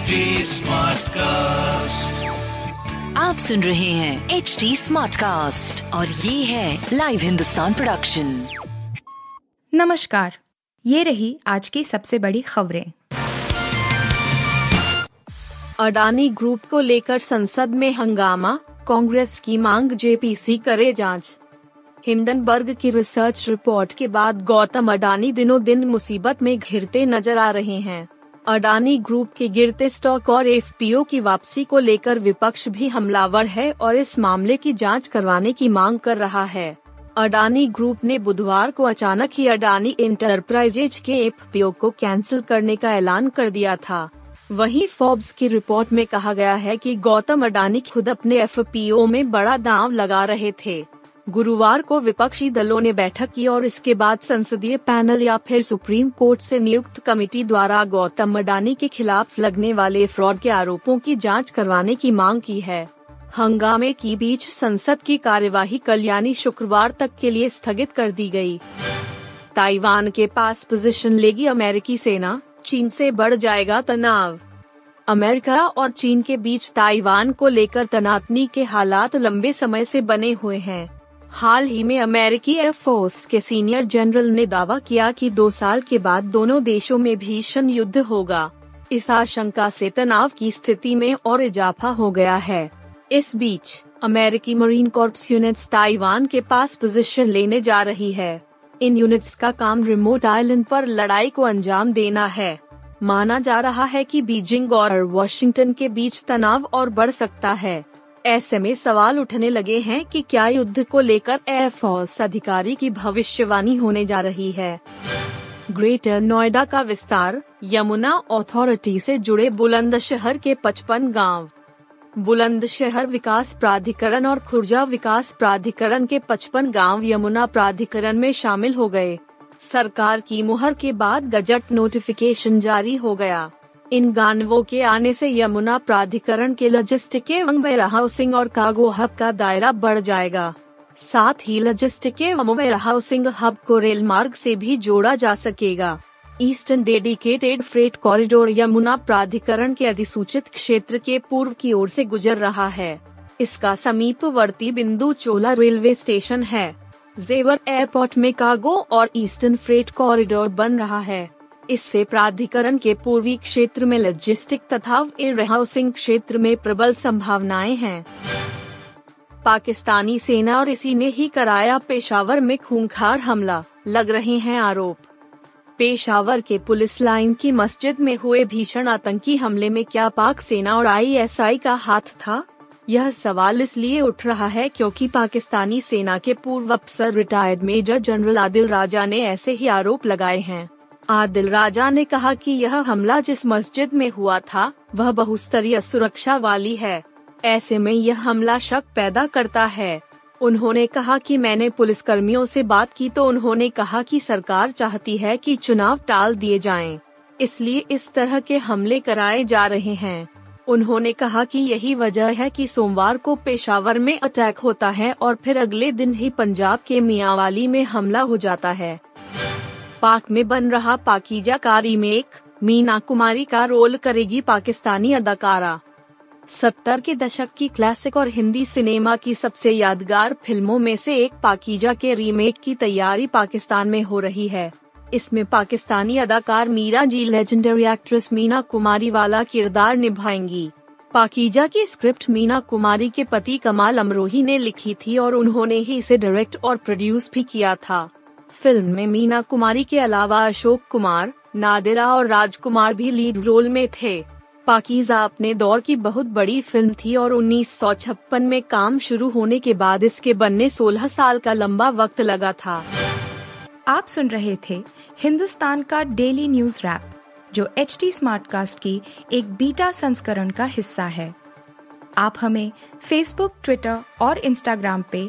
HD Smartcast. आप सुन रहे हैं एच डी स्मार्ट कास्ट और ये है लाइव हिंदुस्तान प्रोडक्शन नमस्कार ये रही आज की सबसे बड़ी खबरें। अडानी ग्रुप को लेकर संसद में हंगामा कांग्रेस की मांग जेपीसी करे जाँच। हिंडनबर्ग की रिसर्च रिपोर्ट के बाद गौतम अडानी दिनों दिन मुसीबत में घिरते नज़र आ रहे हैं। अडानी ग्रुप के गिरते स्टॉक और एफपीओ की वापसी को लेकर विपक्ष भी हमलावर है और इस मामले की जाँच करवाने की मांग कर रहा है। अडानी ग्रुप ने बुधवार को अचानक ही अडानी इंटरप्राइजेज के एफपीओ को कैंसिल करने का ऐलान कर दिया था। वहीं फोर्ब्स की रिपोर्ट में कहा गया है कि गौतम अडानी खुद अपने एफपीओ में बड़ा दांव लगा रहे थे। गुरुवार को विपक्षी दलों ने बैठक की और इसके बाद संसदीय पैनल या फिर सुप्रीम कोर्ट से नियुक्त कमेटी द्वारा गौतम अडानी के खिलाफ लगने वाले फ्रॉड के आरोपों की जाँच करवाने की मांग की है। हंगामे की बीच संसद की कार्यवाही कल यानी शुक्रवार तक के लिए स्थगित कर दी गई। ताइवान के पास पोजीशन लेगी अमेरिकी सेना, चीन से बढ़ जाएगा तनाव। अमेरिका और चीन के बीच ताइवान को लेकर तनातनी के हालात लंबे समय से बने हुए हैं। हाल ही में अमेरिकी एयरफोर्स के सीनियर जनरल ने दावा किया कि दो साल के बाद दोनों देशों में भीषण युद्ध होगा। इस आशंका से तनाव की स्थिति में और इजाफा हो गया है। इस बीच, अमेरिकी मरीन कॉर्प्स यूनिट्स ताइवान के पास पोजीशन लेने जा रही है। इन यूनिट्स का काम रिमोट आइलैंड पर लड़ाई को अंजाम देना है। माना जा रहा है कि बीजिंग और वॉशिंगटन के बीच तनाव और बढ़ सकता है। ऐसे में सवाल उठने लगे हैं कि क्या युद्ध को लेकर एयरफोर्स अधिकारी की भविष्यवाणी होने जा रही है। ग्रेटर नोएडा का विस्तार यमुना अथॉरिटी से जुड़े बुलंदशहर के 55 गाँव। बुलंदशहर विकास प्राधिकरण और खुर्जा विकास प्राधिकरण के 55 गाँव यमुना प्राधिकरण में शामिल हो गए। सरकार की मुहर के बाद गजट नोटिफिकेशन जारी हो गया। इन गानवों के आने से यमुना प्राधिकरण के लॉजिस्टिक एवं वेयर हाउसिंग और कार्गो हब का दायरा बढ़ जाएगा। साथ ही लॉजिस्टिक एवं वेयर हाउसिंग हब को रेल मार्ग से भी जोड़ा जा सकेगा। Eastern dedicated freight corridor Yamuna प्राधिकरण के अधिसूचित क्षेत्र के पूर्व की ओर से गुजर रहा है। इसका समीपवर्ती बिंदु चोला रेलवे स्टेशन है। जेवर एयरपोर्ट में कार्गो और ईस्टर्न फ्रेट कॉरिडोर बन रहा है। इससे प्राधिकरण के पूर्वी क्षेत्र में लॉजिस्टिक तथा एयर हाउसिंग क्षेत्र में प्रबल संभावनाएँ हैं। पाकिस्तानी सेना और इसी ने ही कराया पेशावर में खूंखार हमला, लग रहे हैं आरोप। पेशावर के पुलिस लाइन की मस्जिद में हुए भीषण आतंकी हमले में क्या पाक सेना और आईएसआई का हाथ था? यह सवाल इसलिए उठ रहा है क्योंकि पाकिस्तानी सेना के पूर्व अफसर retired major general Adil Raja ने ऐसे ही आरोप लगाए हैं। आदिल राजा ने कहा कि यह हमला जिस मस्जिद में हुआ था वह बहुस्तरीय सुरक्षा वाली है। ऐसे में यह हमला शक पैदा करता है। उन्होंने कहा कि मैंने पुलिस कर्मियों से बात की तो उन्होंने कहा कि सरकार चाहती है कि चुनाव टाल दिए जाएँ, इसलिए इस तरह के हमले कराए जा रहे हैं। उन्होंने कहा कि यही वजह है कि सोमवार को पेशावर में अटैक होता है और फिर अगले दिन ही पंजाब के मियावाली में हमला हो जाता है। पाक में बन रहा पाकिजा का रीमेक मीना कुमारी का रोल करेगी पाकिस्तानी अदाकारा। सत्तर के दशक की क्लासिक और हिंदी सिनेमा की सबसे यादगार फ़िल्मों में से एक पाकिजा के रीमेक की तैयारी पाकिस्तान में हो रही है। इसमें पाकिस्तानी अदाकार मीरा जी लेजेंडरी एक्ट्रेस मीना कुमारी वाला किरदार निभाएँगी। पाकिजा की स्क्रिप्ट मीना कुमारी के पति कमाल अमरोही ने लिखी थी और उन्होंने ही इसे डायरेक्ट और प्रोड्यूस भी किया था। फ़िल्म में मीना कुमारी के अलावा अशोक कुमार, नादिरा और राजकुमार भी लीड रोल में थे। पाकिजा अपने दौर की बहुत बड़ी फ़िल्म थी और 1956 में काम शुरू होने के बाद इसके बनने 16 साल का लंबा वक्त लगा था। आप सुन रहे थे हिंदुस्तान का डेली न्यूज़ रैप, जो एच टी स्मार्ट कास्ट की एक बीटा संस्करण का हिस्सा है। आप हमें फेसबुक ट्विटर और इंस्टाग्राम पे